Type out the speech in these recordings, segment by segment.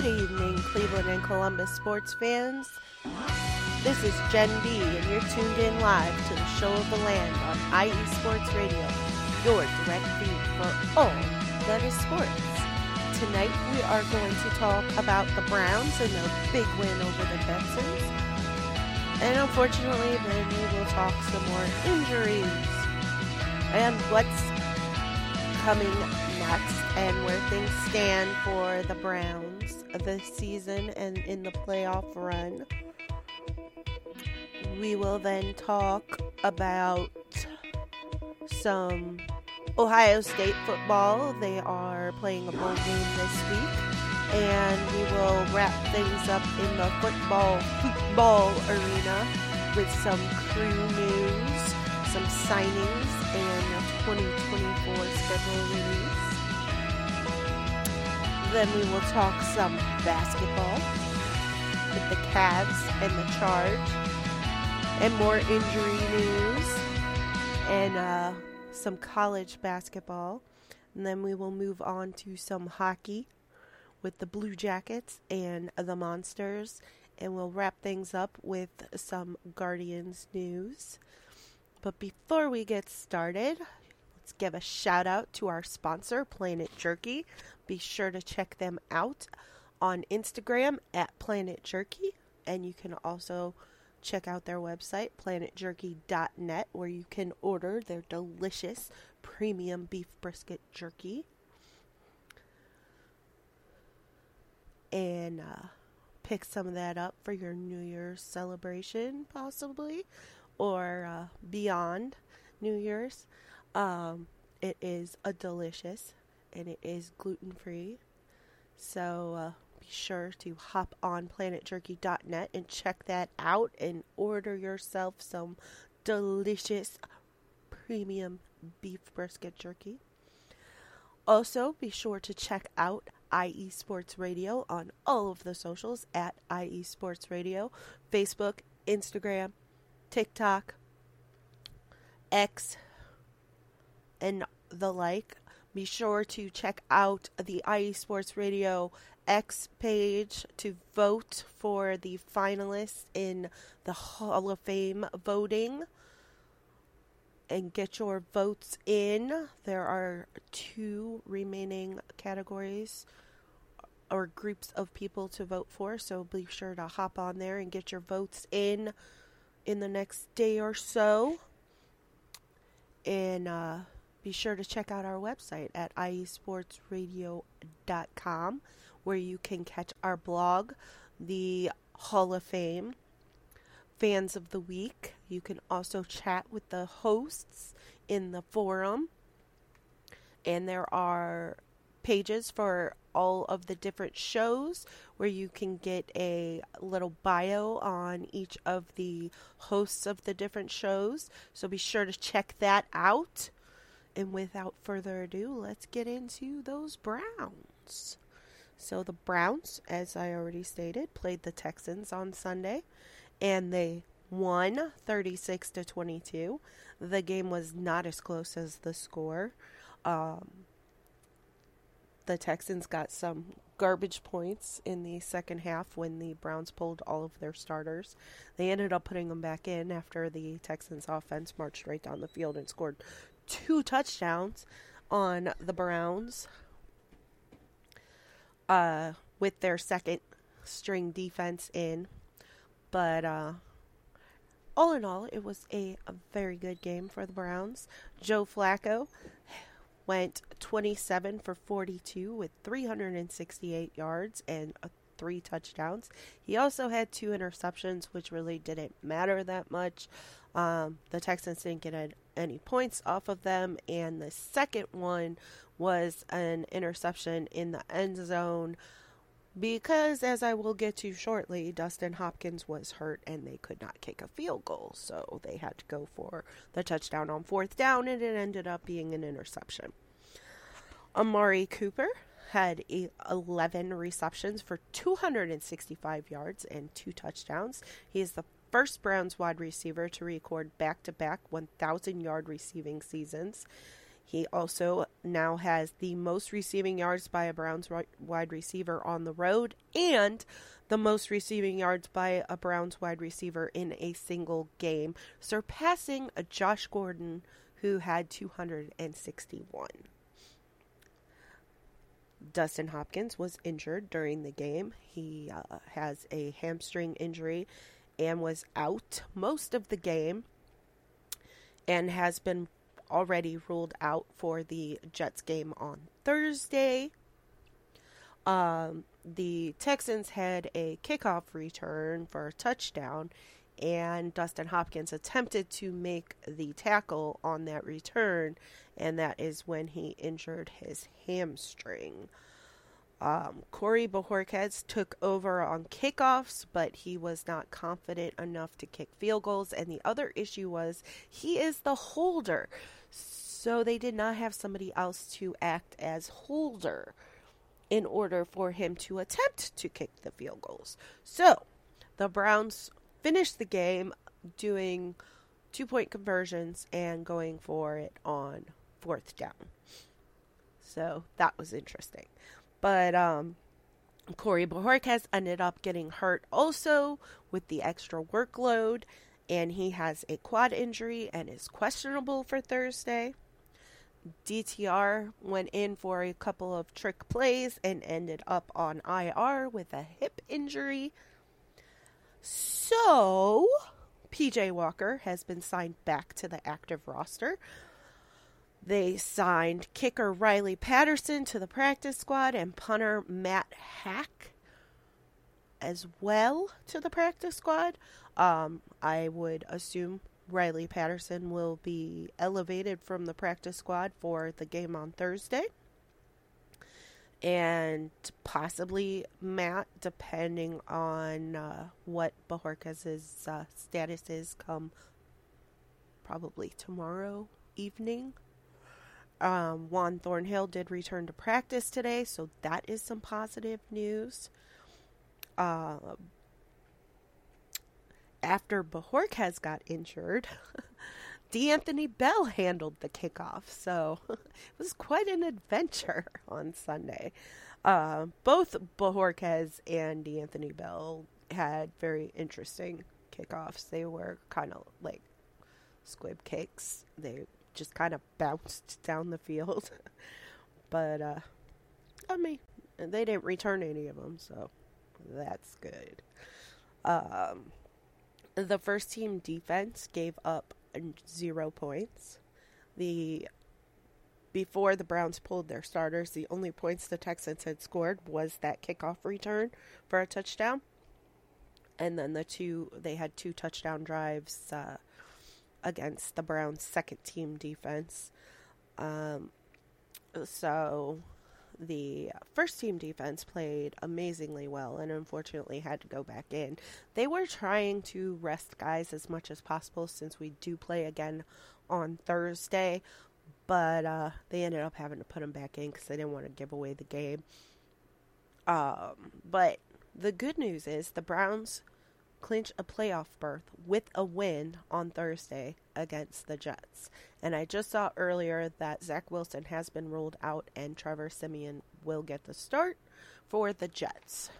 Good evening, Cleveland and Columbus sports fans. This is Jen B, and you're tuned in live to the show of the land on IE Sports Radio, your direct feed for all that is sports. Tonight we are going to talk about the Browns and their big win over the Texans. And unfortunately, then we will talk some more injuries and what's coming next and where things stand for the Browns this season and in the playoff run. We will then talk about some Ohio State football. They are playing a bowl game this week. And we will wrap things up in the football football arena with some crew news, some signings, and a 2024 schedule release. Then we will talk some basketball with the Cavs and the Charge, and more injury news, and uh, some college basketball. And then we will move on to some hockey with the Blue Jackets and the Monsters. And we'll wrap things up with some Guardians news. But before we get started, let's give a shout out to our sponsor, Planet Jerky. Be sure to check them out on Instagram at Planet Jerky. And you can also check out their website, planetjerky.net, where you can order their delicious premium beef brisket jerky. And uh, pick some of that up for your New Year's celebration, possibly, or uh, beyond New Year's. Um, it is a delicious and it is gluten free. So uh, be sure to hop on planetjerky.net and check that out and order yourself some delicious premium beef brisket jerky. Also, be sure to check out IE Sports Radio on all of the socials at IE Sports Radio Facebook, Instagram, TikTok, X, and the like. Be sure to check out the IE Sports Radio X page to vote for the finalists in the Hall of Fame voting and get your votes in. There are two remaining categories or groups of people to vote for, so be sure to hop on there and get your votes in in the next day or so. And uh, be sure to check out our website at iesportsradio.com where you can catch our blog, the Hall of Fame Fans of the Week. You can also chat with the hosts in the forum. And there are pages for all of the different shows where you can get a little bio on each of the hosts of the different shows. So be sure to check that out. And without further ado, let's get into those Browns. So the Browns, as I already stated, played the Texans on Sunday and they won 36 to 22. The game was not as close as the score. Um, the Texans got some garbage points in the second half when the Browns pulled all of their starters. They ended up putting them back in after the Texans offense marched right down the field and scored two touchdowns on the Browns uh, with their second string defense in. But uh, all in all, it was a, a very good game for the Browns. Joe Flacco went 27 for 42 with 368 yards and three touchdowns. He also had two interceptions, which really didn't matter that much. Um, the Texans didn't get any points off of them, and the second one was an interception in the end zone because, as I will get to shortly, Dustin Hopkins was hurt and they could not kick a field goal, so they had to go for the touchdown on fourth down, and it ended up being an interception. Amari Cooper had 11 receptions for 265 yards and two touchdowns. He is the first Browns wide receiver to record back to back 1,000 yard receiving seasons. He also now has the most receiving yards by a Browns wide receiver on the road and the most receiving yards by a Browns wide receiver in a single game, surpassing Josh Gordon who had 261. Dustin Hopkins was injured during the game. He uh, has a hamstring injury and was out most of the game and has been already ruled out for the Jets game on Thursday. Um, the Texans had a kickoff return for a touchdown, and Dustin Hopkins attempted to make the tackle on that return, and that is when he injured his hamstring. Um, Corey Bojorquez took over on kickoffs, but he was not confident enough to kick field goals. And the other issue was he is the holder. So they did not have somebody else to act as holder in order for him to attempt to kick the field goals. So the Browns finished the game doing two point conversions and going for it on fourth down. So that was interesting. But um, Corey Bojorquez ended up getting hurt also with the extra workload, and he has a quad injury and is questionable for Thursday. DTR went in for a couple of trick plays and ended up on IR with a hip injury. So, PJ Walker has been signed back to the active roster. They signed kicker Riley Patterson to the practice squad and punter Matt Haack as well to the practice squad. Um, I would assume Riley Patterson will be elevated from the practice squad for the game on Thursday. And possibly Matt, depending on uh, what Bojorquez's uh, status is come probably tomorrow evening. Um, Juan Thornhill did return to practice today, so that is some positive news. Uh, after Bojorquez got injured, D'Anthony Bell handled the kickoff, so it was quite an adventure on Sunday. Uh, both Bojorquez and D'Anthony Bell had very interesting kickoffs. They were kind of like squib kicks. They just kind of bounced down the field. but, uh, I mean, they didn't return any of them, so that's good. Um, the first team defense gave up zero points. The before the Browns pulled their starters, the only points the Texans had scored was that kickoff return for a touchdown. And then the two, they had two touchdown drives uh, against the Browns' second team defense. Um, so the first team defense played amazingly well and unfortunately had to go back in. They were trying to rest guys as much as possible since we do play again on Thursday, but uh, they ended up having to put them back in because they didn't want to give away the game. Um, but the good news is the Browns clinch a playoff berth with a win on Thursday against the Jets. And I just saw earlier that Zach Wilson has been ruled out and Trevor Siemian will get the start for the Jets.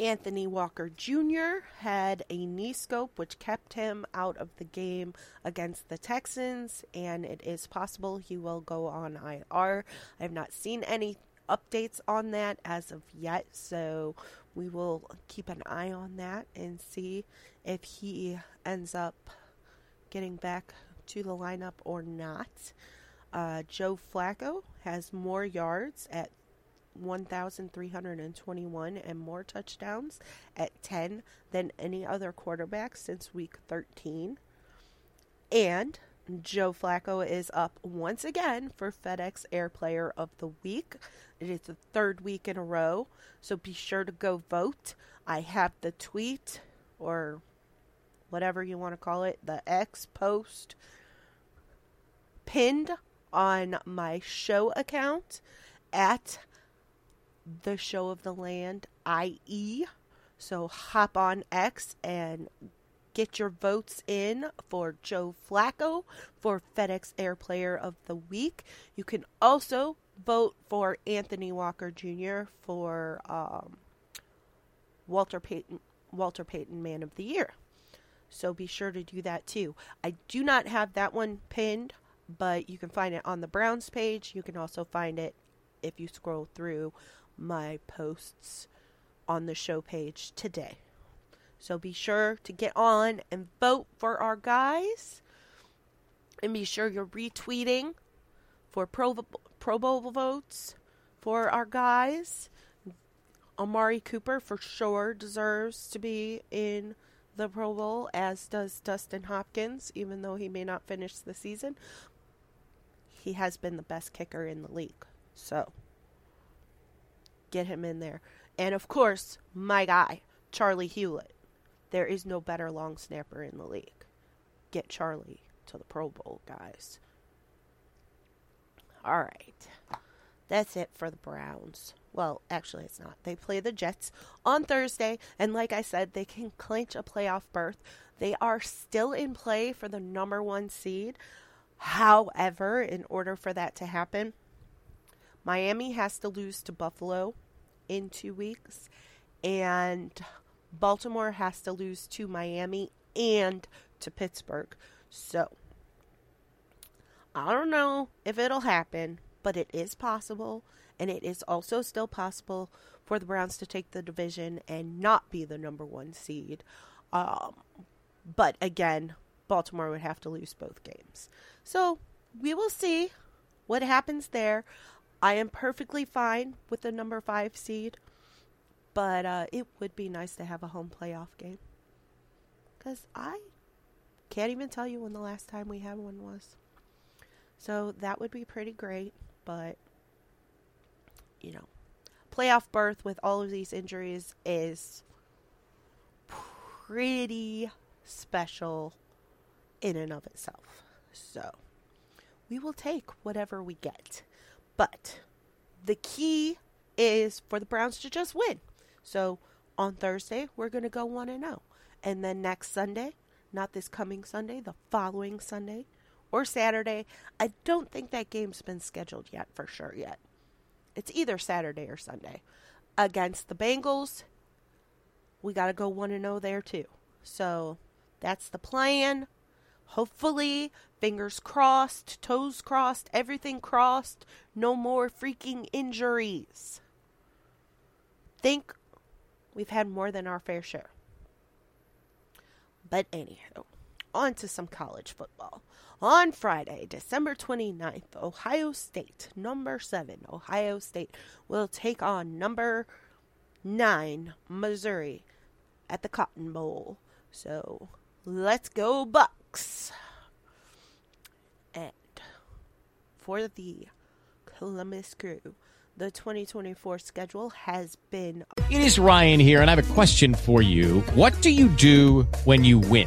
Anthony Walker Jr. had a knee scope which kept him out of the game against the Texans, and it is possible he will go on IR. I have not seen any updates on that as of yet, so we will keep an eye on that and see if he ends up getting back to the lineup or not. Uh, Joe Flacco has more yards at 1,321 and more touchdowns at 10 than any other quarterback since week 13. And Joe Flacco is up once again for FedEx Air Player of the Week. It is the third week in a row, so be sure to go vote. I have the tweet or whatever you want to call it, the X post pinned on my show account at the show of the land, IE. So hop on X and get your votes in for Joe Flacco for FedEx Air Player of the Week. You can also vote for Anthony Walker Jr. for um, Walter Payton Walter Payton Man of the Year. So be sure to do that too. I do not have that one pinned, but you can find it on the Browns page. You can also find it if you scroll through my posts on the show page today. So be sure to get on and vote for our guys. And be sure you're retweeting for Pro, Bowl votes for our guys. Amari Cooper for sure deserves to be in the Pro Bowl, as does Dustin Hopkins, even though he may not finish the season. He has been the best kicker in the league. So get him in there. And of course, my guy, Charlie Hughlett. There is no better long snapper in the league. Get Charlie to the Pro Bowl, guys. All right. That's it for the Browns. Well, actually, it's not. They play the Jets on Thursday, and like I said, they can clinch a playoff berth. They are still in play for the number one seed. However, in order for that to happen, Miami has to lose to Buffalo in two weeks, and Baltimore has to lose to Miami and to Pittsburgh. So, I don't know if it'll happen, but it is possible, and it is also still possible for the Browns to take the division and not be the number one seed. Um, but again, Baltimore would have to lose both games. So, we will see what happens there. I am perfectly fine with the number five seed, but uh, it would be nice to have a home playoff game. Because I can't even tell you when the last time we had one was. So that would be pretty great, but you know, playoff berth with all of these injuries is pretty special in and of itself. So we will take whatever we get. But the key is for the Browns to just win. So on Thursday, we're going to go 1 and 0. And then next Sunday, not this coming Sunday, the following Sunday or Saturday, I don't think that game's been scheduled yet for sure yet. It's either Saturday or Sunday. Against the Bengals, we got to go 1 and 0 there too. So that's the plan. Hopefully, fingers crossed, toes crossed, everything crossed, no more freaking injuries. Think we've had more than our fair share. But anyhow, on to some college football. On Friday, December 29th, Ohio State, number 7, Ohio State will take on number 9, Missouri at the Cotton Bowl. So, let's go Bucks. And for the Columbus Crew, the 2024 schedule has been It is Ryan here, and I have a question for you. What do you do when you win?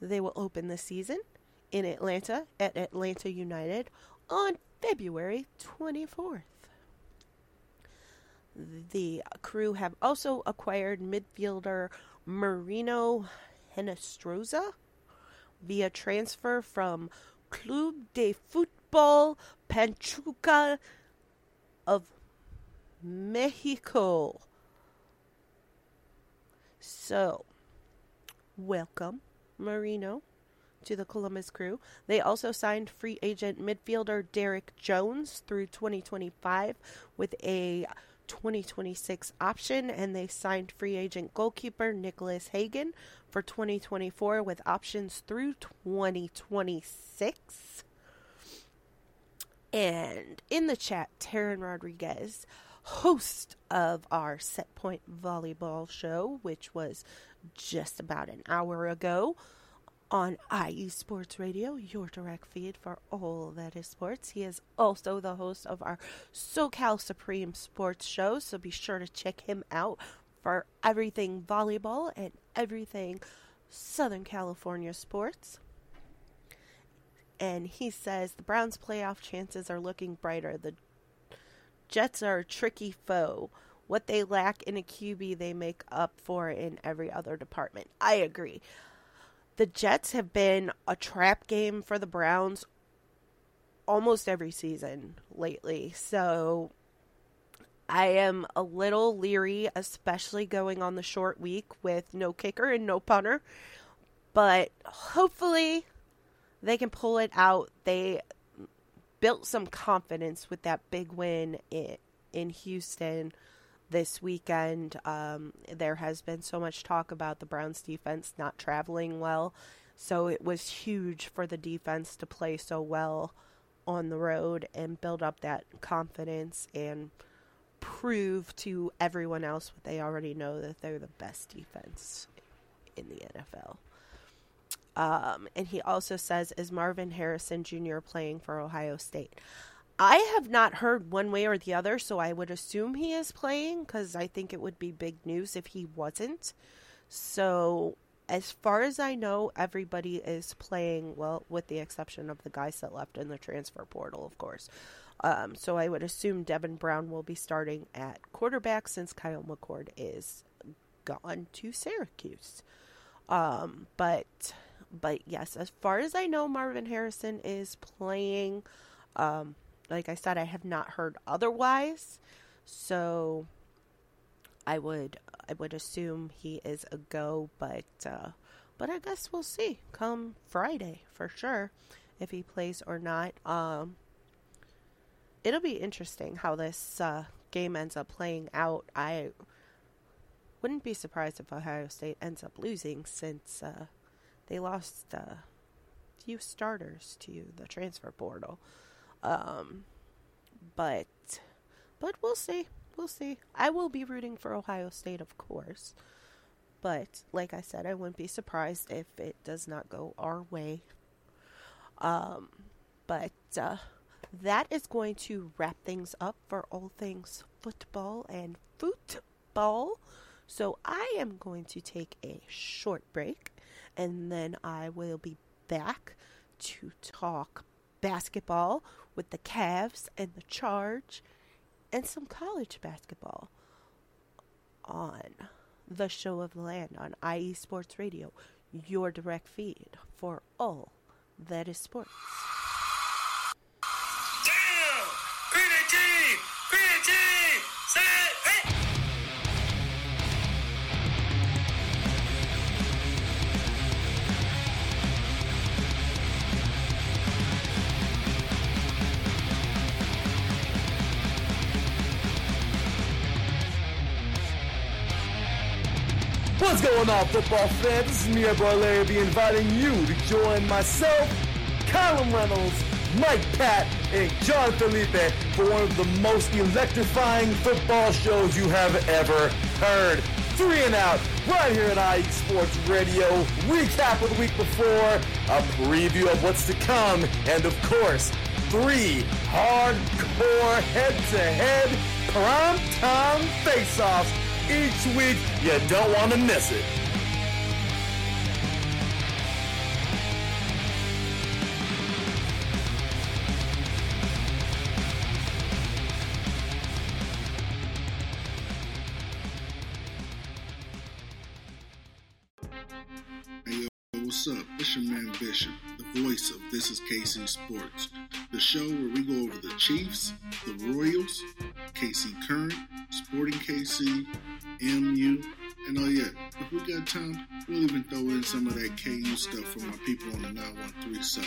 they will open the season in Atlanta at Atlanta United on February 24th. The crew have also acquired midfielder Marino Hinestroza via transfer from Club de Futbol Pachuca of Mexico. So, welcome, Marino, to the Columbus crew. They also signed free agent midfielder Derrick Jones through 2025 with a 2026 option, and they signed free agent goalkeeper Nicholas Hagen for 2024 with options through 2026. And in the chat, Taryn Rodriguez, host of our Set Point Volleyball show, which was just about an hour ago on IE Sports Radio, your direct feed for all that is sports. He is also the host of our SoCal Supreme Sports show, so be sure to check him out for everything volleyball and everything Southern California sports. And he says the Browns' playoff chances are looking brighter. The Jets are a tricky foe. What they lack in a QB, they make up for in every other department. I agree. The Jets have been a trap game for the Browns almost every season lately. So I am a little leery, especially going on the short week with no kicker and no punter. But hopefully they can pull it out. They built some confidence with that big win in, in Houston this weekend. Um, there has been so much talk about the Browns defense not traveling well. So it was huge for the defense to play so well on the road and build up that confidence and prove to everyone else what they already know that they're the best defense in the NFL. Um, and he also says, Is Marvin Harrison Jr. playing for Ohio State? I have not heard one way or the other, so I would assume he is playing because I think it would be big news if he wasn't. So, as far as I know, everybody is playing, well, with the exception of the guys that left in the transfer portal, of course. Um, so, I would assume Devin Brown will be starting at quarterback since Kyle McCord is gone to Syracuse. Um, but, but yes, as far as I know, Marvin Harrison is playing. Um, like I said, I have not heard otherwise. So I would I would assume he is a go, but uh, but I guess we'll see come Friday for sure if he plays or not. Um, it'll be interesting how this uh, game ends up playing out. I wouldn't be surprised if Ohio State ends up losing since uh, they lost a few starters to the transfer portal. Um, but but we'll see. We'll see. I will be rooting for Ohio State, of course. But like I said, I wouldn't be surprised if it does not go our way. Um, but uh, that is going to wrap things up for all things football and football. So I am going to take a short break and then I will be back to talk basketball with the Cavs and the Charge and some college basketball on the show of the land on IE Sports Radio, your direct feed for all that is sports. What's going on, football fans? This is me, your boy Larry B, inviting you to join myself, Callum Reynolds, Mike Pat, and John Felipe for one of the most electrifying football shows you have ever heard. Three and out, right here at IE Sports Radio. Recap of the week before, a preview of what's to come, and of course, three hardcore head-to-head prime-time face-offs each week. You don't want to miss it. The voice of This Is KC Sports, the show where we go over the Chiefs, the Royals, KC Current, Sporting KC, MU, and oh yeah, if we got time, we'll even throw in some of that KU stuff for my people on the 913 side.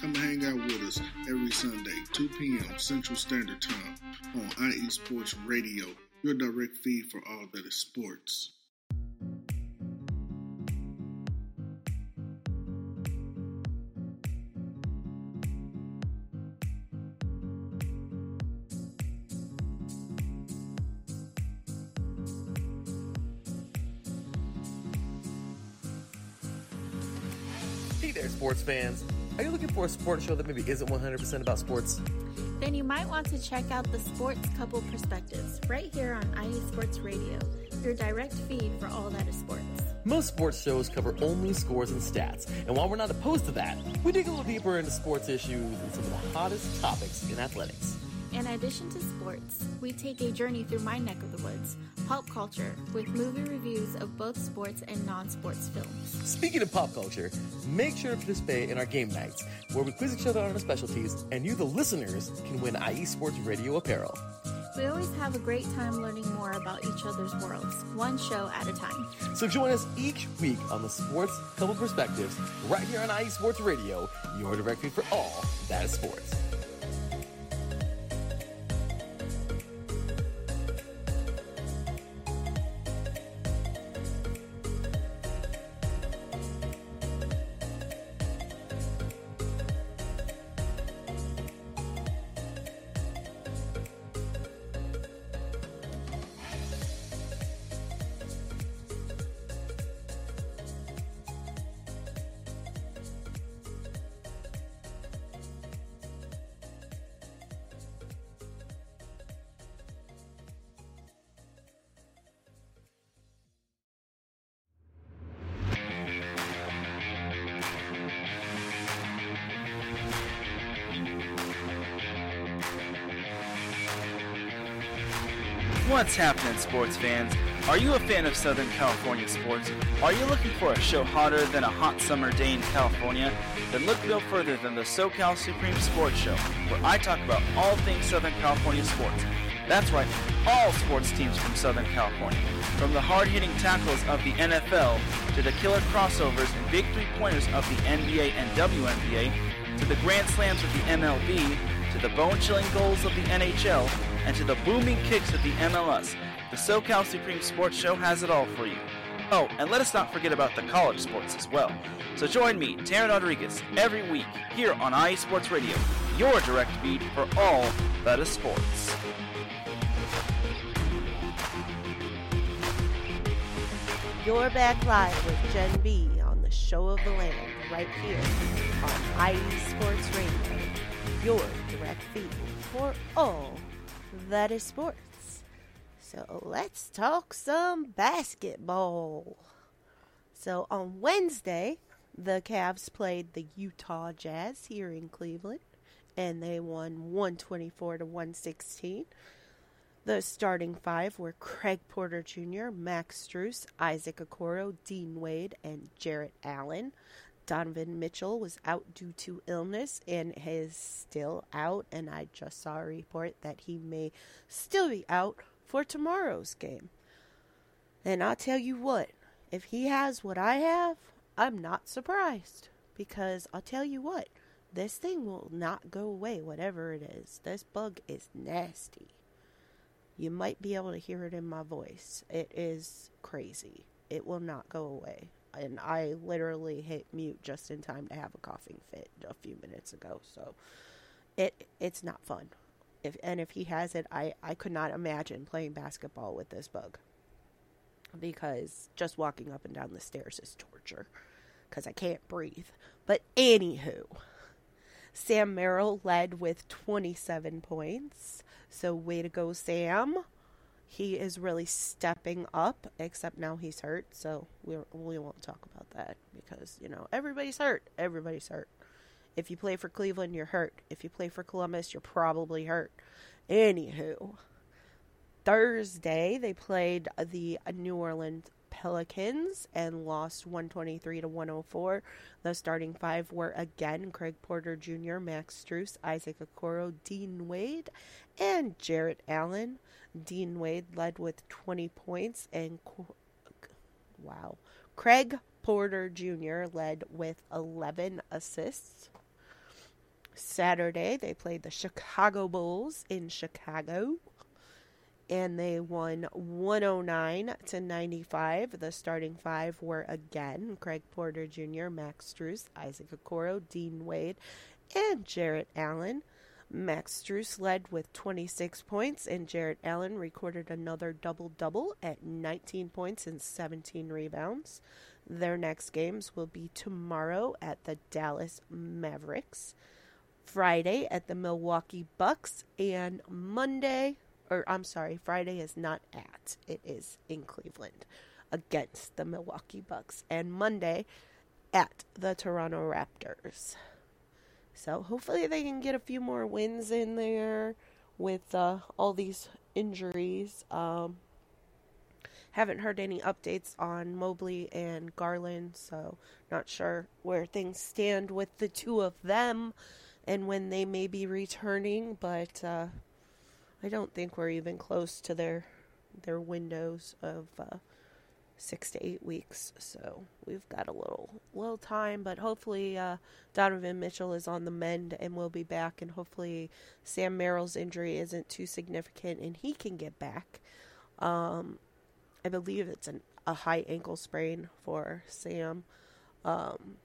Come hang out with us every Sunday, 2 p.m. Central Standard Time on IE Sports Radio, your direct feed for all that is sports. Sports fans. Are you looking for a sports show that maybe isn't 100% about sports? Then you might want to check out the Sports Couple Perspectives right here on IE Sports Radio, your direct feed for all that is sports. Most sports shows cover only scores and stats, and while we're not opposed to that, we dig a little deeper into sports issues and some of the hottest topics in athletics. In addition to sports, we take a journey through my neck of the woods, pop culture, with movie reviews of both sports and non sports films. Speaking of pop culture, make sure to participate in our game nights, where we quiz each other on our specialties, and you, the listeners, can win IE Sports Radio apparel. We always have a great time learning more about each other's worlds, one show at a time. So join us each week on the Sports Couple Perspectives, right here on IE Sports Radio, your direct feed for all that is sports. Sports fans? Are you a fan of Southern California sports? Are you looking for a show hotter than a hot summer day in California? Then look no further than the SoCal Supreme Sports Show, where I talk about all things Southern California sports. That's right, all sports teams from Southern California. From the hard hitting tackles of the NFL to the killer crossovers and big three pointers of the NBA and WNBA to the grand slams of the MLB to the bone chilling goals of the NHL and to the booming kicks of the MLS. The SoCal Supreme Sports Show has it all for you. Oh, and let us not forget about the college sports as well. So join me, Taryn Rodriguez, every week here on IE Sports Radio, your direct feed for all that is sports. You're back live with Jen B on the Show of the Land right here on IE Sports Radio, your direct feed for all that is sports. So let's talk some basketball. So on Wednesday, the Cavs played the Utah Jazz here in Cleveland, and they won 124 to 116. The starting five were Craig Porter Jr., Max Strus, Isaac Okoro, Dean Wade, and Jarrett Allen. Donovan Mitchell was out due to illness and is still out, and I just saw a report that he may still be out for tomorrow's game. And I'll tell you what, if he has what I have, I'm not surprised. Because I'll tell you what, this thing will not go away, whatever it is. This bug is nasty. You might be able to hear it in my voice. It is crazy. It will not go away. And I literally hit mute just in time to have a coughing fit a few minutes ago. So it it's not fun. If and if he has it, I, I could not imagine playing basketball with this bug. Because just walking up and down the stairs is torture. Because I can't breathe. But anywho, Sam Merrill led with 27 points. So, way to go, Sam. He is really stepping up, except now he's hurt. So, we, we won't talk about that because, you know, everybody's hurt. Everybody's hurt. If you play for Cleveland, you're hurt. If you play for Columbus, you're probably hurt. Anywho, Thursday they played the New Orleans Pelicans and lost 123 to 104. The starting five were again Craig Porter Jr., Max Strus, Isaac Okoro, Dean Wade, and Jarrett Allen. Dean Wade led with 20 points, and wow, Craig Porter Jr. led with 11 assists. Saturday, they played the Chicago Bulls in Chicago and they won 109 to 95. The starting five were again Craig Porter Jr., Max Strus, Isaac Okoro, Dean Wade, and Jarrett Allen. Max Strus led with 26 points, and Jarrett Allen recorded another double double at 19 points and 17 rebounds. Their next games will be tomorrow at the Dallas Mavericks, Friday at the Milwaukee Bucks, and Monday or I'm sorry, Friday is not at. It is in Cleveland against the Milwaukee Bucks and Monday at the Toronto Raptors. So hopefully they can get a few more wins in there with uh, all these injuries. Um, haven't heard any updates on Mobley and Garland, so not sure where things stand with the two of them and when they may be returning, but uh, I don't think we're even close to their their windows of uh, six to eight weeks. So we've got a little little time, but hopefully uh, Donovan Mitchell is on the mend and will be back, and hopefully Sam Merrill's injury isn't too significant and he can get back. Um, I believe it's an, a high ankle sprain for Sam, um,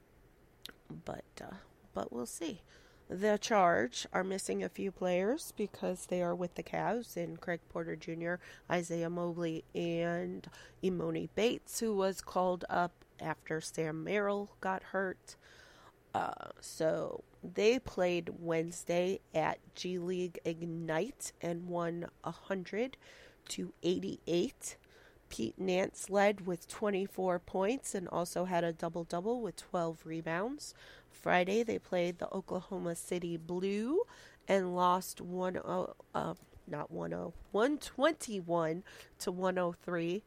but uh, but we'll see. The Charge are missing a few players because they are with the Cavs and Craig Porter Jr., Isaiah Mobley, and Emoni Bates, who was called up after Sam Merrill got hurt. Uh, so they played Wednesday at G League Ignite and won 100 to 88. Pete Nance led with 24 points and also had a double double with 12 rebounds. Friday, they played the Oklahoma City Blue and lost 1 0, uh, not 1 0, 121 to 103.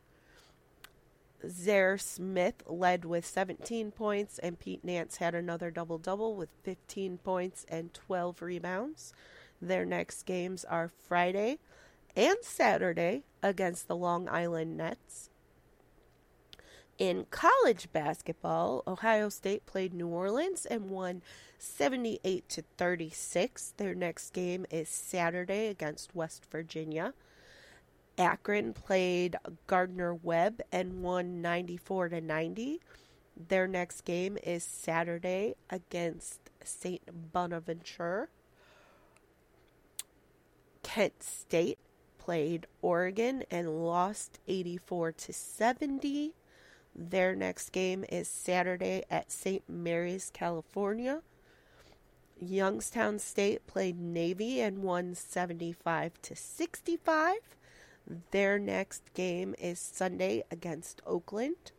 Zaire Smith led with 17 points, and Pete Nance had another double double with 15 points and 12 rebounds. Their next games are Friday and Saturday against the Long Island Nets in college basketball, Ohio State played New Orleans and won 78 to 36. Their next game is Saturday against West Virginia. Akron played Gardner Webb and won 94 to 90. Their next game is Saturday against St. Bonaventure. Kent State played Oregon and lost 84 to 70. Their next game is Saturday at St. Mary's, California. Youngstown State played Navy and won 75 to 65. Their next game is Sunday against Oakland.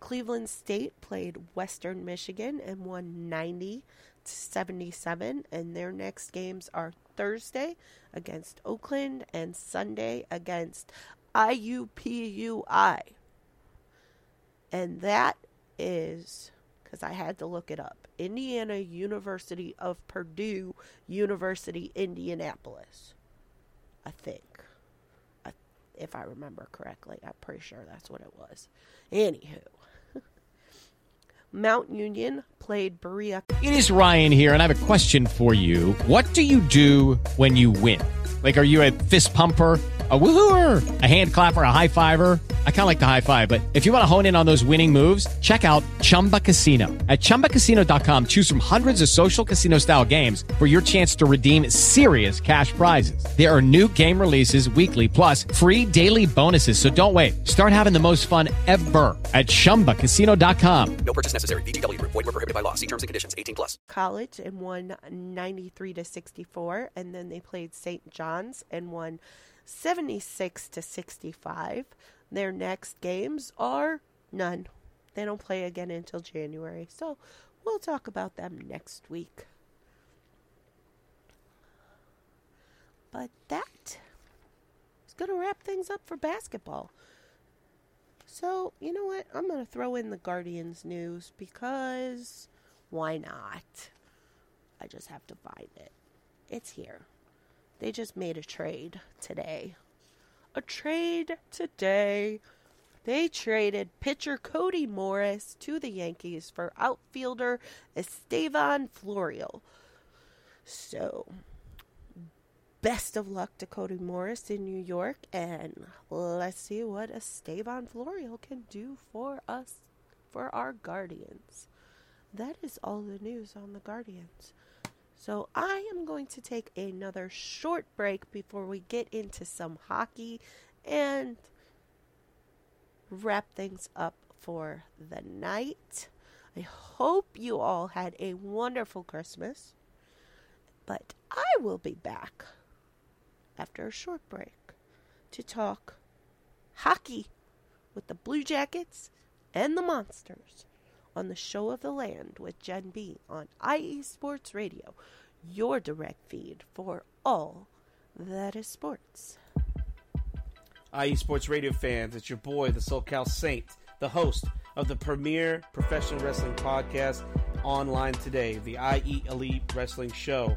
Cleveland State played Western Michigan and won 90 to 77, and their next games are Thursday against Oakland and Sunday against IUPUI. And that is because I had to look it up Indiana University of Purdue, University, Indianapolis. I think. I, if I remember correctly, I'm pretty sure that's what it was. Anywho. Mount Union played Berea. It is Ryan here, and I have a question for you. What do you do when you win? Like, are you a fist pumper? A woohooer, a hand clapper, a high fiver. I kind of like the high five, but if you want to hone in on those winning moves, check out Chumba Casino. At ChumbaCasino.com, choose from hundreds of social casino style games for your chance to redeem serious cash prizes. There are new game releases weekly, plus free daily bonuses. So don't wait. Start having the most fun ever at ChumbaCasino.com. No purchase necessary. VGW. Void were prohibited by law. See terms and conditions. 18 plus. College and won 93 to 64, and then they played St. John's and won 76 to 65. Their next games are none. They don't play again until January. So we'll talk about them next week. But that is going to wrap things up for basketball. So, you know what? I'm going to throw in the Guardians news because why not? I just have to find it. It's here. They just made a trade today. A trade today. They traded pitcher Cody Morris to the Yankees for outfielder Estevan Florial. So, best of luck to Cody Morris in New York, and let's see what Estevan Florial can do for us, for our Guardians. That is all the news on the Guardians. So I am going to take another short break before we get into some hockey and wrap things up for the night. I hope you all had a wonderful Christmas. But I will be back after a short break to talk hockey with the Blue Jackets and the Monsters on the Show of the Land with Jen B on IE Sports Radio, your direct feed for all that is sports. IE Sports Radio fans, it's your boy, the SoCal Saint, the host of the premier professional wrestling podcast online today, the IE Elite Wrestling Show.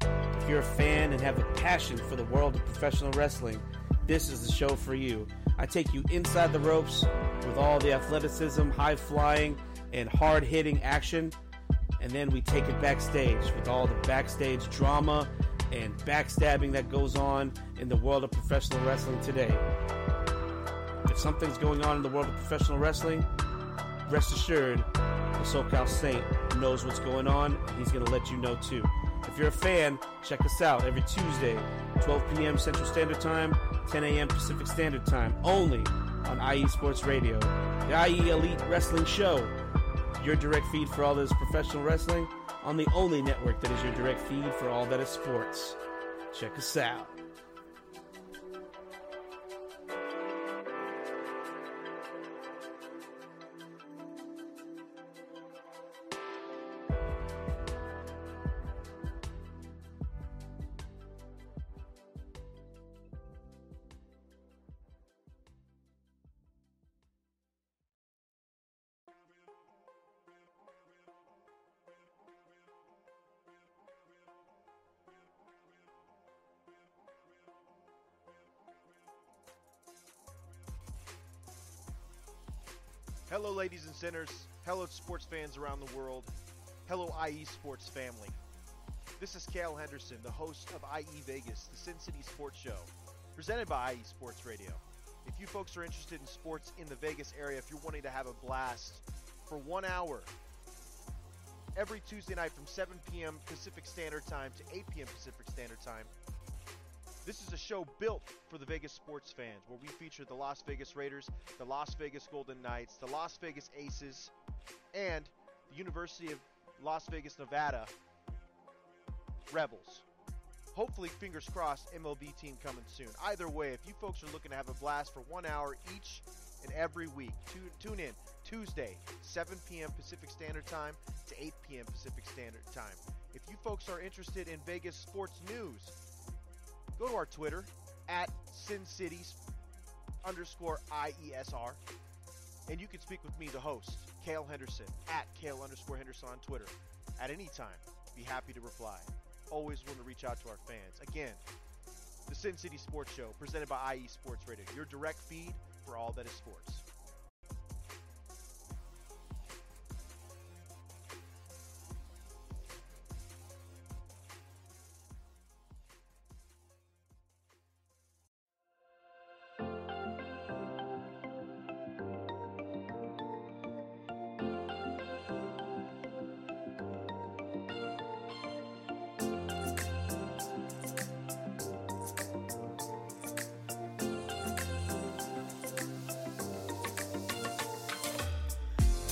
If you're a fan and have a passion for the world of professional wrestling, this is the show for you. I take you inside the ropes with all the athleticism, high flying, and hard hitting action. And then we take it backstage with all the backstage drama and backstabbing that goes on in the world of professional wrestling today. If something's going on in the world of professional wrestling, rest assured, the SoCal Saint knows what's going on. And he's going to let you know too. If you're a fan, check us out every Tuesday, 12 p.m. Central Standard Time, 10 a.m. Pacific Standard Time, only on IE Sports Radio, the IE Elite Wrestling Show your direct feed for all that is professional wrestling on the only network that is your direct feed for all that is sports. Check us out. Hello, ladies and sinners. Hello, sports fans around the world. Hello, IE Sports family. This is Cale Henderson, the host of IE Vegas, the Sin City Sports Show, presented by IE Sports Radio. If you folks are interested in sports in the Vegas area, if you're wanting to have a blast for one hour every Tuesday night from 7 p.m. Pacific Standard Time to 8 p.m. Pacific Standard Time, this is a show built for the Vegas sports fans where we feature the Las Vegas Raiders, the Las Vegas Golden Knights, the Las Vegas Aces, and the University of Las Vegas, Nevada Rebels. Hopefully, fingers crossed, MLB team coming soon. Either way, if you folks are looking to have a blast for one hour each And every week, tune, tune in Tuesday, 7 p.m. Pacific Standard Time to 8 p.m. Pacific Standard Time. If you folks are interested in Vegas sports news, go to our Twitter at Sin Cities underscore IESR. And you can speak with me, the host, Kale Henderson, at Kale underscore Henderson on Twitter at any time. Be happy to reply. Always want to reach out to our fans. Again, the Sin City Sports Show, presented by IE Sports Radio, your direct feed for all that is sports.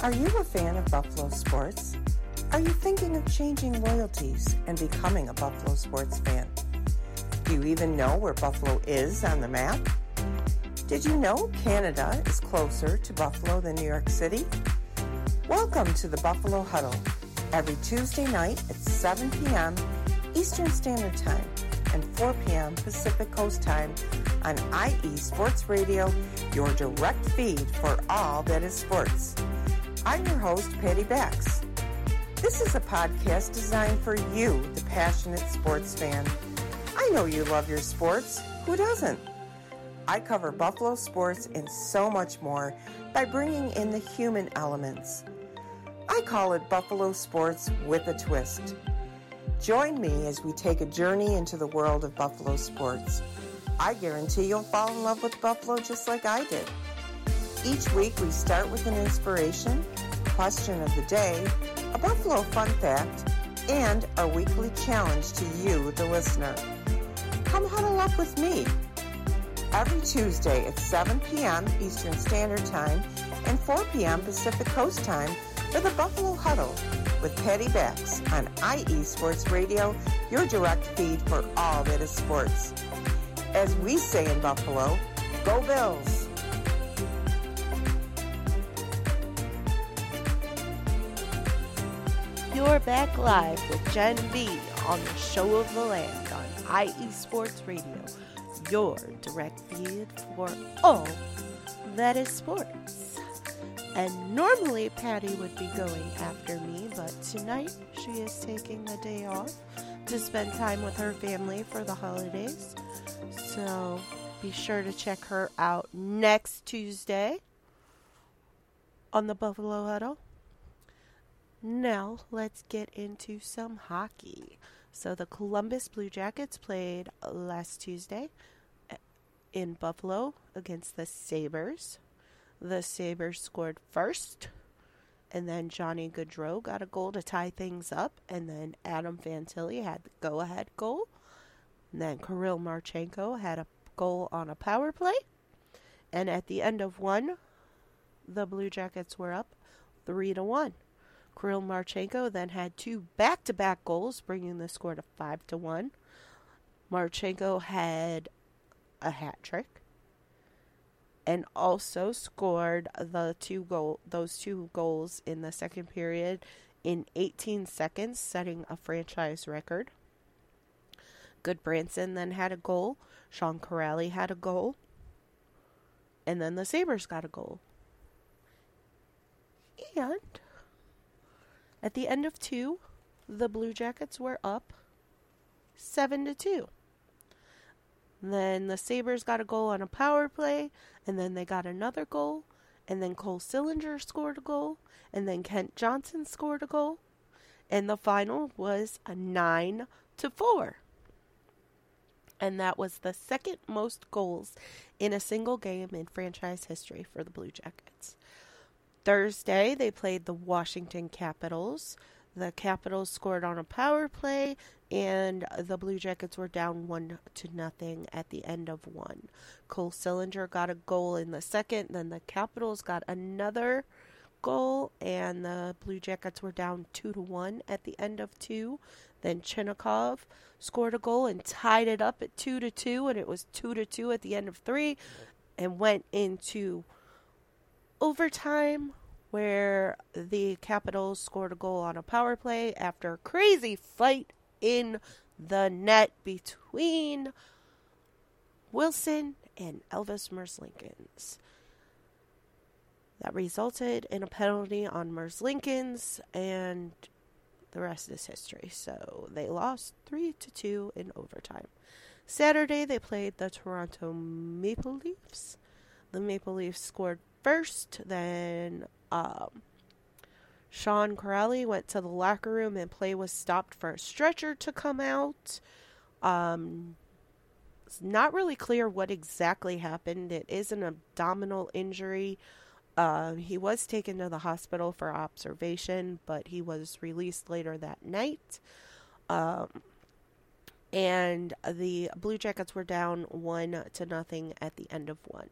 Are you a fan of Buffalo sports? Are you thinking of changing loyalties and becoming a Buffalo sports fan? Do you even know where Buffalo is on the map? Did you know Canada is closer to Buffalo than New York City? Welcome to the Buffalo Huddle every Tuesday night at 7 p.m. Eastern Standard Time and 4 p.m. Pacific Coast Time on IE Sports Radio, your direct feed for all that is sports. I'm your host, Patty Bax. This is a podcast designed for you, the passionate sports fan. I know you love your sports. Who doesn't? I cover Buffalo sports and so much more by bringing in the human elements. I call it Buffalo Sports with a Twist. Join me as we take a journey into the world of Buffalo sports. I guarantee you'll fall in love with Buffalo just like I did. Each week we start with an inspiration, question of the day, a Buffalo fun fact, and our weekly challenge to you, the listener. Come huddle up with me every Tuesday at 7 p.m. Eastern Standard Time and 4 p.m. Pacific Coast Time for the Buffalo Huddle with Patty Bax on IE Sports Radio, your direct feed for all that is sports. As we say in Buffalo, go Bills! You're back live with Jen B on the Show of the Land on IE Sports Radio, your direct feed for all that is sports. And normally Patty would be going after me, but tonight she is taking the day off to spend time with her family for the holidays. So be sure to check her out next Tuesday on the Buffalo Huddle. Now, let's get into some hockey. So, the Columbus Blue Jackets played last Tuesday uh, in Buffalo against the Sabres. The Sabres scored first, and then Johnny Gaudreau got a goal to tie things up, and then Adam Fantilli had the go ahead goal. And then Kirill Marchenko had a goal on a power play. And at the end of one, the Blue Jackets were up 3 to 1. Kirill Marchenko then had two back-to-back goals, bringing the score to five to one. Marchenko had a hat trick, and also scored the two goal those two goals in the second period in 18 seconds, setting a franchise record. Gudbranson then had a goal. Sean Kuraly had a goal. And then the Sabres got a goal. And at the end of two, the Blue Jackets were up seven to two. Then the Sabres got a goal on a power play, and then they got another goal, and then Cole Sillinger scored a goal, and then Kent Johnson scored a goal, and the final was a nine to four. And that was the second most goals in a single game in franchise history for the Blue Jackets. Thursday, they played the Washington Capitals. The Capitals scored on a power play, and the Blue Jackets were down one to nothing at the end of one. Cole Sillinger got a goal in the second, then the Capitals got another goal, and the Blue Jackets were down two to one at the end of two. Then Chinakhov scored a goal and tied it up at two to two, and it was two to two at the end of three, and went into overtime where the Capitals scored a goal on a power play after a crazy fight in the net between Wilson and Elvis Merzlikins. That resulted in a penalty on Merzlikins, and the rest is history. So they lost 3 to 2 in overtime. Saturday, they played the Toronto Maple Leafs. The Maple Leafs scored first, then um, Sean Kuraly went to the locker room and play was stopped for a stretcher to come out. Um, it's not really clear what exactly happened. It is an abdominal injury. Uh, he was taken to the hospital for observation, but he was released later that night. Um, and the Blue Jackets were down one to nothing at the end of one.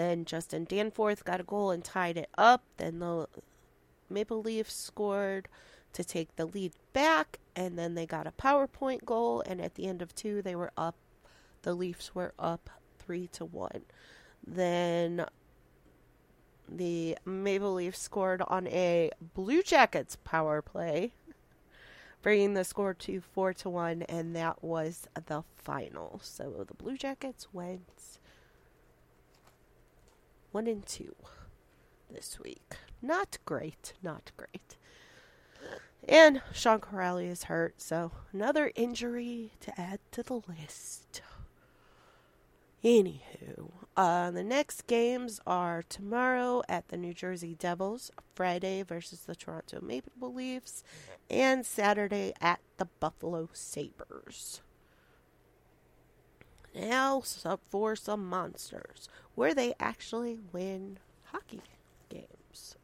Then Justin Danforth got a goal and tied it up. Then the Maple Leafs scored to take the lead back, and then they got a PowerPoint goal. And at the end of two, they were up. The Leafs were up three to one. Then the Maple Leafs scored on a Blue Jackets power play, bringing the score to four to one, and that was the final. So the Blue Jackets went one and two this week. Not great, not great. And Sean Kuraly is hurt, so another injury to add to the list. Anywho, uh, the next games are tomorrow at the New Jersey Devils, Friday versus the Toronto Maple Leafs, and Saturday at the Buffalo Sabres. Now for some monsters, where they actually win hockey games.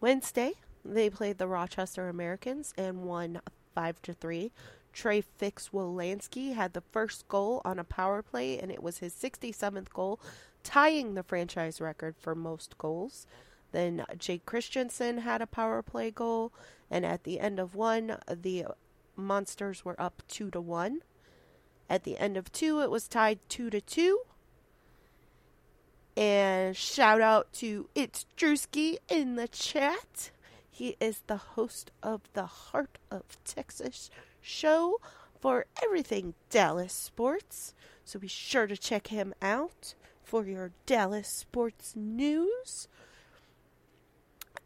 Wednesday, they played the Rochester Americans and won 5 to 3. Trey Fix Wolansky had the first goal on a power play, and it was his 67th goal, tying the franchise record for most goals. Then Jake Christensen had a power play goal, and at the end of one, the Monsters were up 2 to 1. At the end of two, it was tied two to two. And shout out to It's Drewski in the chat. He is the host of the Heart of Texas show for everything Dallas sports. So be sure to check him out for your Dallas sports news.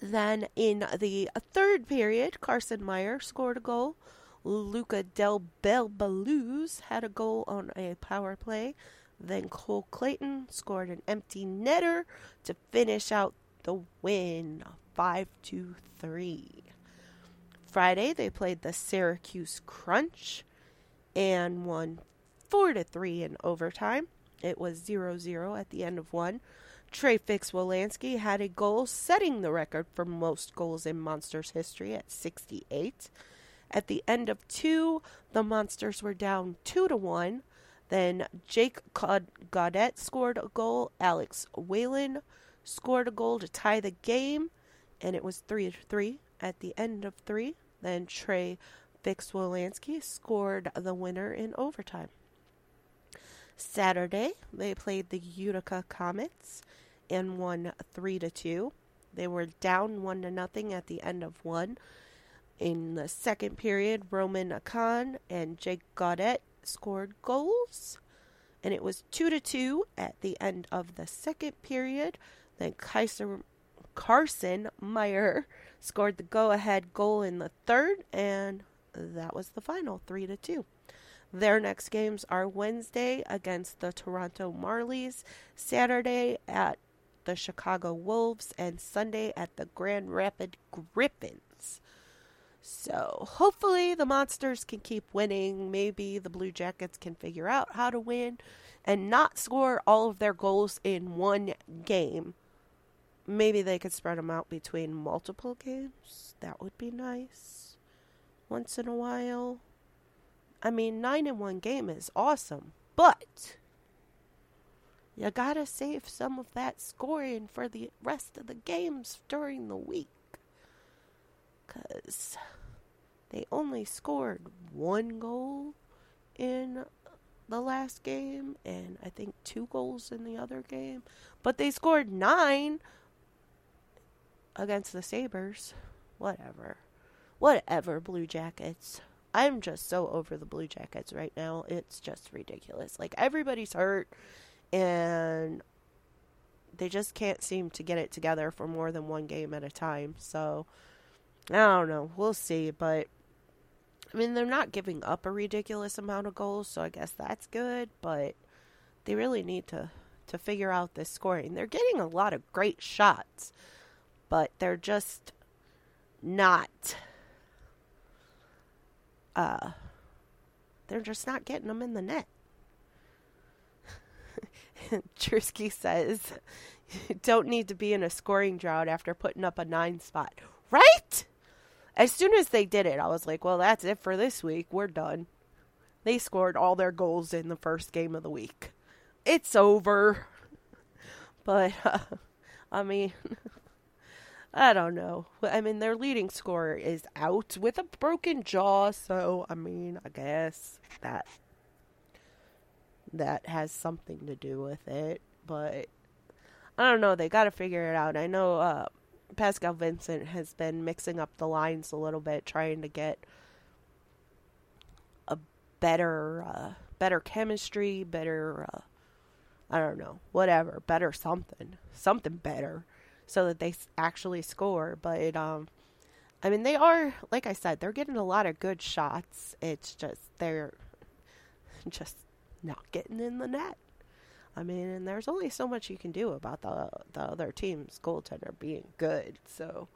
Then in the third period, Carson Meyer scored a goal. Luca Del Bel Belluz had a goal on a power play. Then Cole Clayton scored an empty netter to finish out the win 5 to 3. Friday they played the Syracuse Crunch and won 4 to 3 in overtime. It was 0-0 at the end of one. Trey Fix Wolansky had a goal setting the record for most goals in Monsters history at 68. At the end of two, the Monsters were down two to one. Then Jake Gaudet scored a goal. Alex Whalen scored a goal to tie the game, and it was three to three at the end of three. Then Trey Fix-Wolansky scored the winner in overtime. Saturday, they played the Utica Comets and won three to two. They were down one to nothing at the end of one. In the second period, Roman Ahcan and Jake Gaudet scored goals, and it was two to two at the end of the second period. Then Kaiser, Carson Meyer scored the go-ahead goal in the third, and that was the final, three to two. Their next games are Wednesday against the Toronto Marlies, Saturday at the Chicago Wolves, and Sunday at the Grand Rapid Griffins. So hopefully the Monsters can keep winning. Maybe the Blue Jackets can figure out how to win and not score all of their goals in one game. Maybe they could spread them out between multiple games. That would be nice. Once in a while. I mean, 9 in one game is awesome, but you gotta save some of that scoring for the rest of the games during the week because they only scored one goal in the last game and I think two goals in the other game. But they scored nine against the Sabres. Whatever. Whatever, Blue Jackets. I'm just so over the Blue Jackets right now. It's just ridiculous. Like, everybody's hurt, and they just can't seem to get it together for more than one game at a time. So, I don't know. We'll see. But, I mean, they're not giving up a ridiculous amount of goals, so I guess that's good. But they really need to, to figure out this scoring. They're getting a lot of great shots, but they're just not uh they're just not getting them in the net. Trisky says, don't need to be in a scoring drought after putting up a nine spot. Right? As soon as they did it, I was like, well, that's it for this week. We're done. They scored all their goals in the first game of the week. It's over. But, uh, I mean, I don't know. I mean, their leading scorer is out with a broken jaw, so I mean, I guess that that has something to do with it. But I don't know. They got to figure it out. I know uh, Pascal Vincent has been mixing up the lines a little bit, trying to get a better, uh, better chemistry, better. Uh, I don't know, whatever, better something, something better so that they actually score. But um, I mean, they are like I said, they're getting a lot of good shots. It's just they're just not getting in the net. I mean, and there's only so much you can do about the the other team's goaltender being good. So,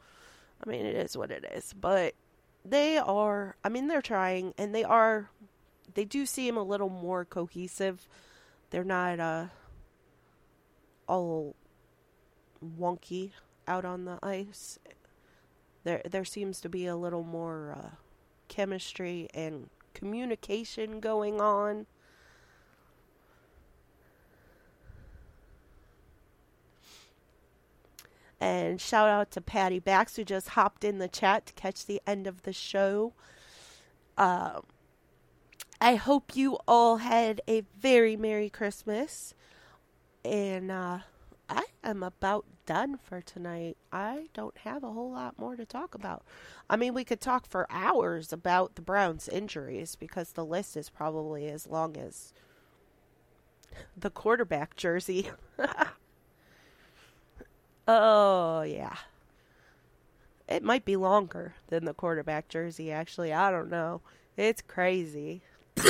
I mean, it is what it is. But they are. I mean, they're trying, and they are. They do seem a little more cohesive. They're not uh all wonky out on the ice. There there seems to be a little more uh, chemistry and communication going on. And shout out to Patty Bax who just hopped in the chat to catch the end of the show. Uh, I hope you all had a very Merry Christmas. And uh, I am about done for tonight. I don't have a whole lot more to talk about. I mean, we could talk for hours about the Browns' injuries because the list is probably as long as the quarterback jersey. oh, yeah. It might be longer than the quarterback jersey, actually. I don't know. It's crazy.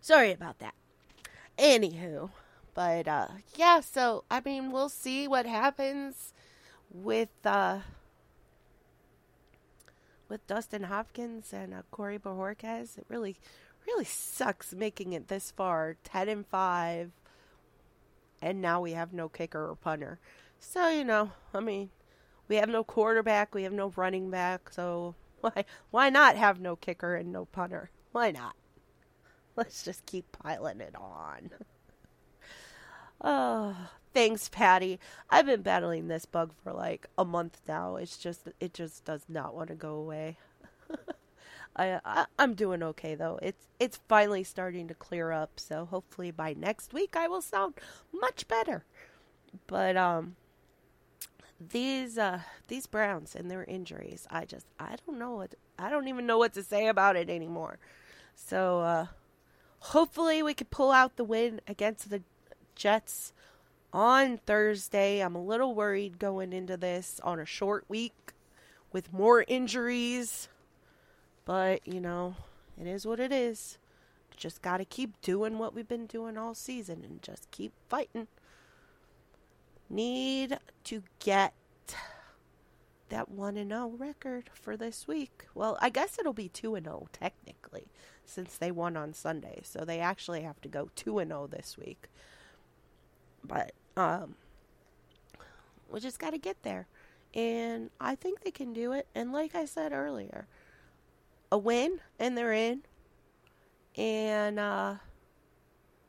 Sorry about that. Anywho, but uh yeah, so I mean, we'll see what happens with uh with Dustin Hopkins and uh, Corey Bojorquez. It really really sucks making it this far, 10 and 5. And now we have no kicker or punter. So, you know, I mean, we have no quarterback, we have no running back, so why why not have no kicker and no punter? Why not? Let's just keep piling it on. oh, thanks, Patty. I've been battling this bug for like a month now. It's just, it just does not want to go away. I, I I'm doing okay though. It's it's finally starting to clear up. So hopefully by next week I will sound much better. But um these uh these Browns and their injuries, I just I don't know what I don't even know what to say about it anymore. So uh hopefully we could pull out the win against the Jets on Thursday. I'm a little worried going into this on a short week with more injuries. But, you know, it is what it is. Just got to keep doing what we've been doing all season and just keep fighting. Need to get that 1 and 0 record for this week. Well, I guess it'll be 2 and 0 technically since they won on Sunday. So they actually have to go 2 and 0 this week. But um we just got to get there. And I think they can do it. And like I said earlier, a win and they're in. And uh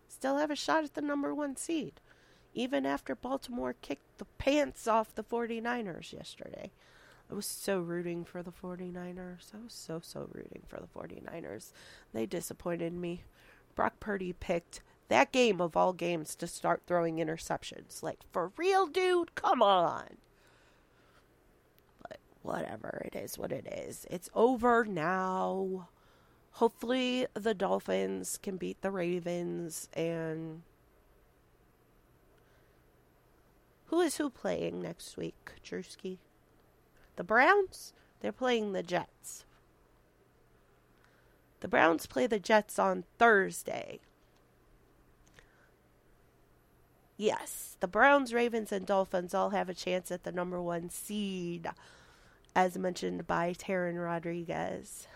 still have a shot at the number 1 seed even after Baltimore kicked the pants off the 49ers yesterday. I was so rooting for the 49ers. I was so, so rooting for the 49ers. They disappointed me. Brock Purdy picked that game of all games to start throwing interceptions. Like, for real, dude? Come on. Whatever. It is what it is. It's over now. Hopefully, the Dolphins can beat the Ravens and. Who is who playing next week, Drewski? The Browns? They're playing the Jets. The Browns play the Jets on Thursday. Yes, the Browns, Ravens, and Dolphins all have a chance at the number one seed, as mentioned by Taryn Rodriguez.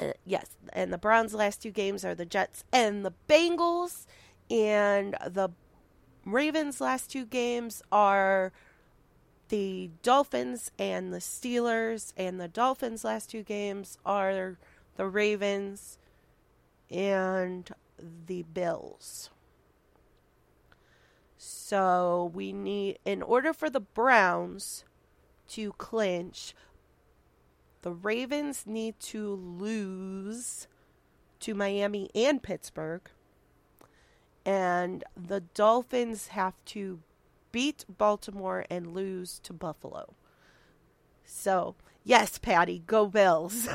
Uh, yes, and the Browns' last two games are the Jets and the Bengals, and the Ravens' last two games are the Dolphins and the Steelers, and the Dolphins' last two games are the Ravens and the Bills. So we need, in order for the Browns to clinch, the Ravens need to lose to Miami and Pittsburgh. And the Dolphins have to beat Baltimore and lose to Buffalo. So, yes, Patty, go Bills.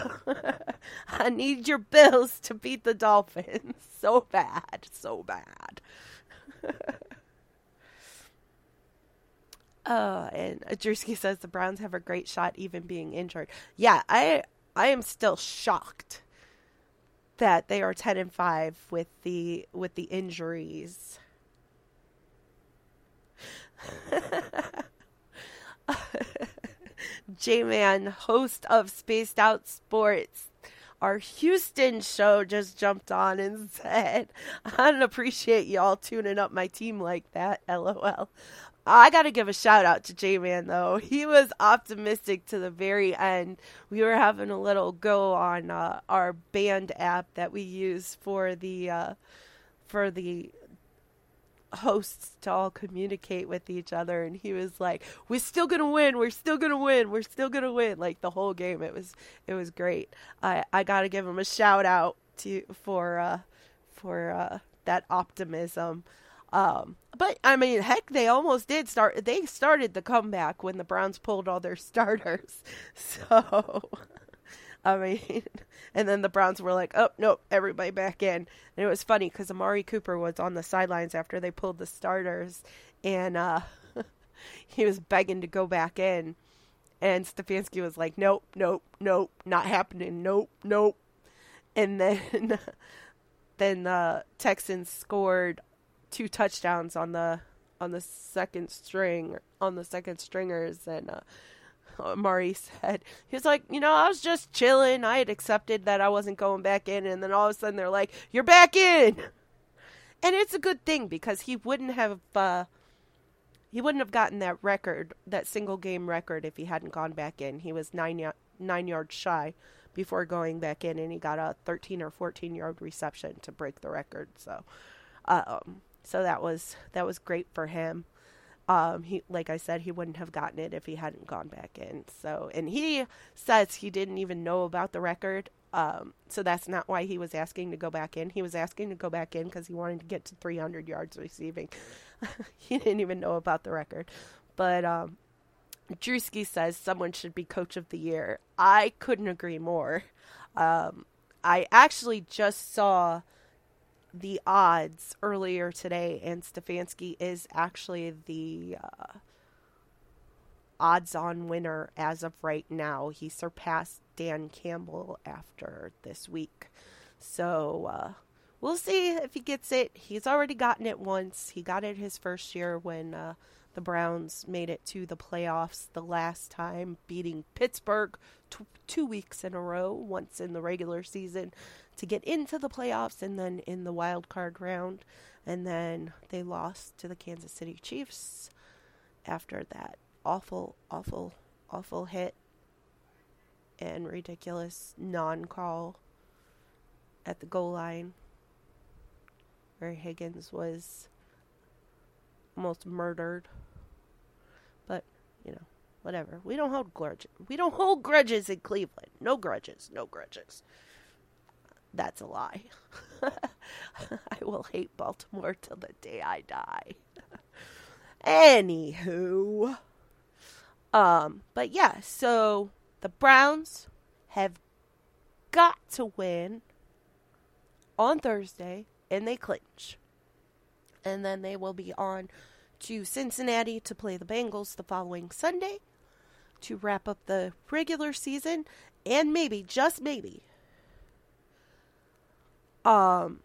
I need your Bills to beat the Dolphins so bad, so bad. uh, and Drewski says the Browns have a great shot even being injured. Yeah, I I am still shocked that they are 10 and 5 with the with the injuries. J Man, host of Spaced Out Sports, our Houston show just jumped on and said, I don't appreciate y'all tuning up my team like that. LOL. I got to give a shout out to J Man, though. He was optimistic to the very end. We were having a little go on uh, our band app that we use for the. Uh, for the hosts to all communicate with each other and he was like we're still gonna win we're still gonna win we're still gonna win like the whole game it was it was great i i gotta give him a shout out to for uh for uh that optimism um but i mean heck they almost did start they started the comeback when the browns pulled all their starters so I mean, and then the Browns were like, "Oh nope, everybody back in." And it was funny because Amari Cooper was on the sidelines after they pulled the starters, and uh, he was begging to go back in, and Stefanski was like, "Nope, nope, nope, not happening. Nope, nope." And then, then the Texans scored two touchdowns on the on the second string on the second stringers, and. Uh, Murray said. He was like, you know, I was just chilling. I had accepted that I wasn't going back in, and then all of a sudden they're like, "You're back in," and it's a good thing because he wouldn't have uh, he wouldn't have gotten that record, that single game record, if he hadn't gone back in. He was nine y- nine yards shy before going back in, and he got a 13 or 14 yard reception to break the record. So, um, so that was that was great for him. Um, he, like I said, he wouldn't have gotten it if he hadn't gone back in. So, and he says he didn't even know about the record. Um, so that's not why he was asking to go back in. He was asking to go back in because he wanted to get to 300 yards receiving. he didn't even know about the record. But um, Drewski says someone should be coach of the year. I couldn't agree more. Um, I actually just saw the odds earlier today, and Stefanski is actually the uh, odds on winner as of right now. He surpassed Dan Campbell after this week. So uh, we'll see if he gets it. He's already gotten it once. He got it his first year when uh, the Browns made it to the playoffs the last time, beating Pittsburgh t- two weeks in a row, once in the regular season to get into the playoffs and then in the wild card round. And then they lost to the Kansas City Chiefs after that awful, awful, awful hit and ridiculous non call at the goal line where Higgins was almost murdered. But, you know, whatever. We don't hold grudges. We don't hold grudges in Cleveland. No grudges. No grudges that's a lie. I will hate Baltimore till the day I die. Anywho. Um, but yeah, so the Browns have got to win on Thursday and they clinch. And then they will be on to Cincinnati to play the Bengals the following Sunday to wrap up the regular season and maybe just maybe um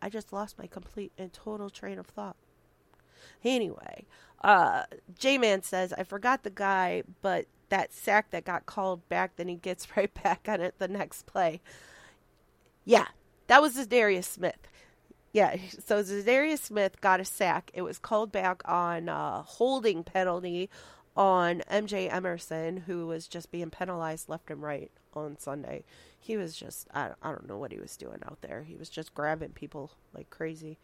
I just lost my complete and total train of thought. Anyway, uh J-Man says I forgot the guy, but that sack that got called back then he gets right back on it the next play. Yeah, that was Darius Smith. Yeah, so Zadarius Smith got a sack. It was called back on a holding penalty on MJ Emerson, who was just being penalized left and right on Sunday. He was just, I, I don't know what he was doing out there. He was just grabbing people like crazy.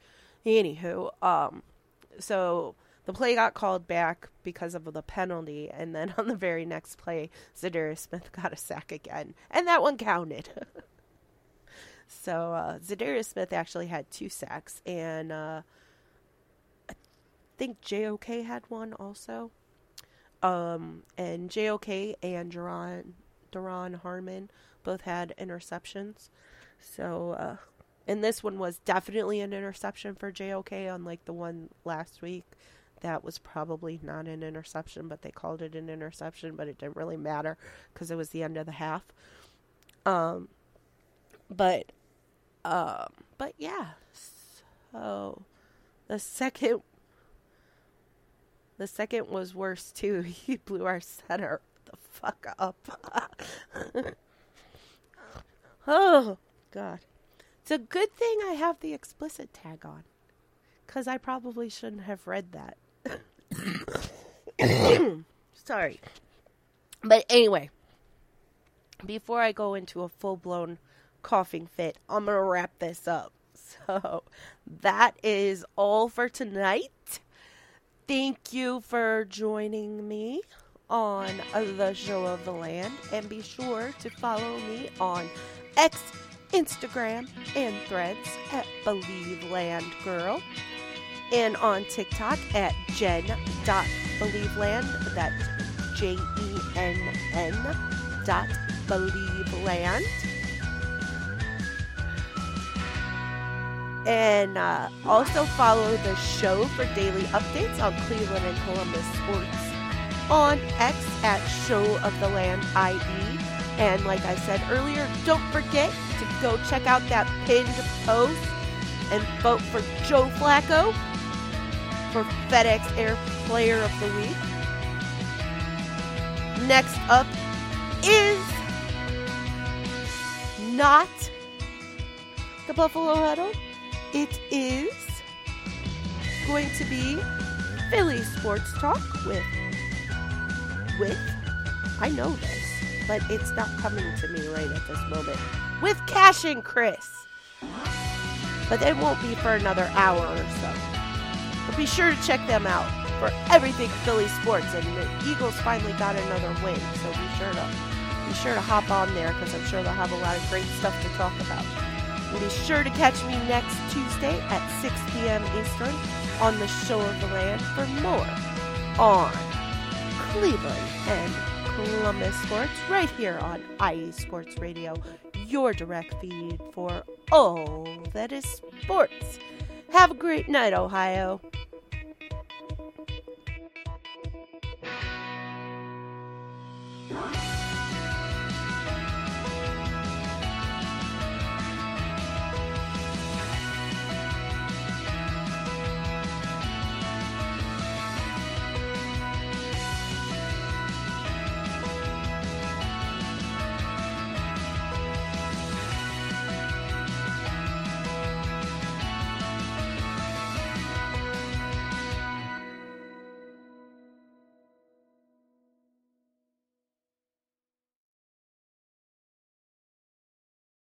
Anywho, um, so the play got called back because of the penalty, and then on the very next play, Zadarius Smith got a sack again, and that one counted. So uh, Zadarius Smith actually had two sacks, and uh, I think JOK had one also. Um, and JOK and Duron, Duron Harmon both had interceptions. So, uh, and this one was definitely an interception for JOK, unlike the one last week. That was probably not an interception, but they called it an interception, but it didn't really matter because it was the end of the half. Um, but um but yeah so the second the second was worse too he blew our center the fuck up oh god it's a good thing i have the explicit tag on because i probably shouldn't have read that sorry but anyway before i go into a full-blown coughing fit. I'm going to wrap this up. So that is all for tonight. Thank you for joining me on the show of the land and be sure to follow me on X, Instagram, and threads at Believe Land Girl and on TikTok at jen.believeland. That's J E N N dot believe And uh, also follow the show for daily updates on Cleveland and Columbus sports on X at Show of the Land IE. And like I said earlier, don't forget to go check out that pinned post and vote for Joe Flacco for FedEx Air Player of the Week. Next up is not the Buffalo Huddle it is going to be Philly Sports Talk with with I know this, but it's not coming to me right at this moment. With Cash and Chris. But it won't be for another hour or so. But be sure to check them out for everything Philly sports. And the Eagles finally got another win, so be sure to be sure to hop on there because I'm sure they'll have a lot of great stuff to talk about. Be sure to catch me next Tuesday at 6 p.m. Eastern on the Show of the Land for more on Cleveland and Columbus sports right here on IE Sports Radio, your direct feed for all that is sports. Have a great night, Ohio.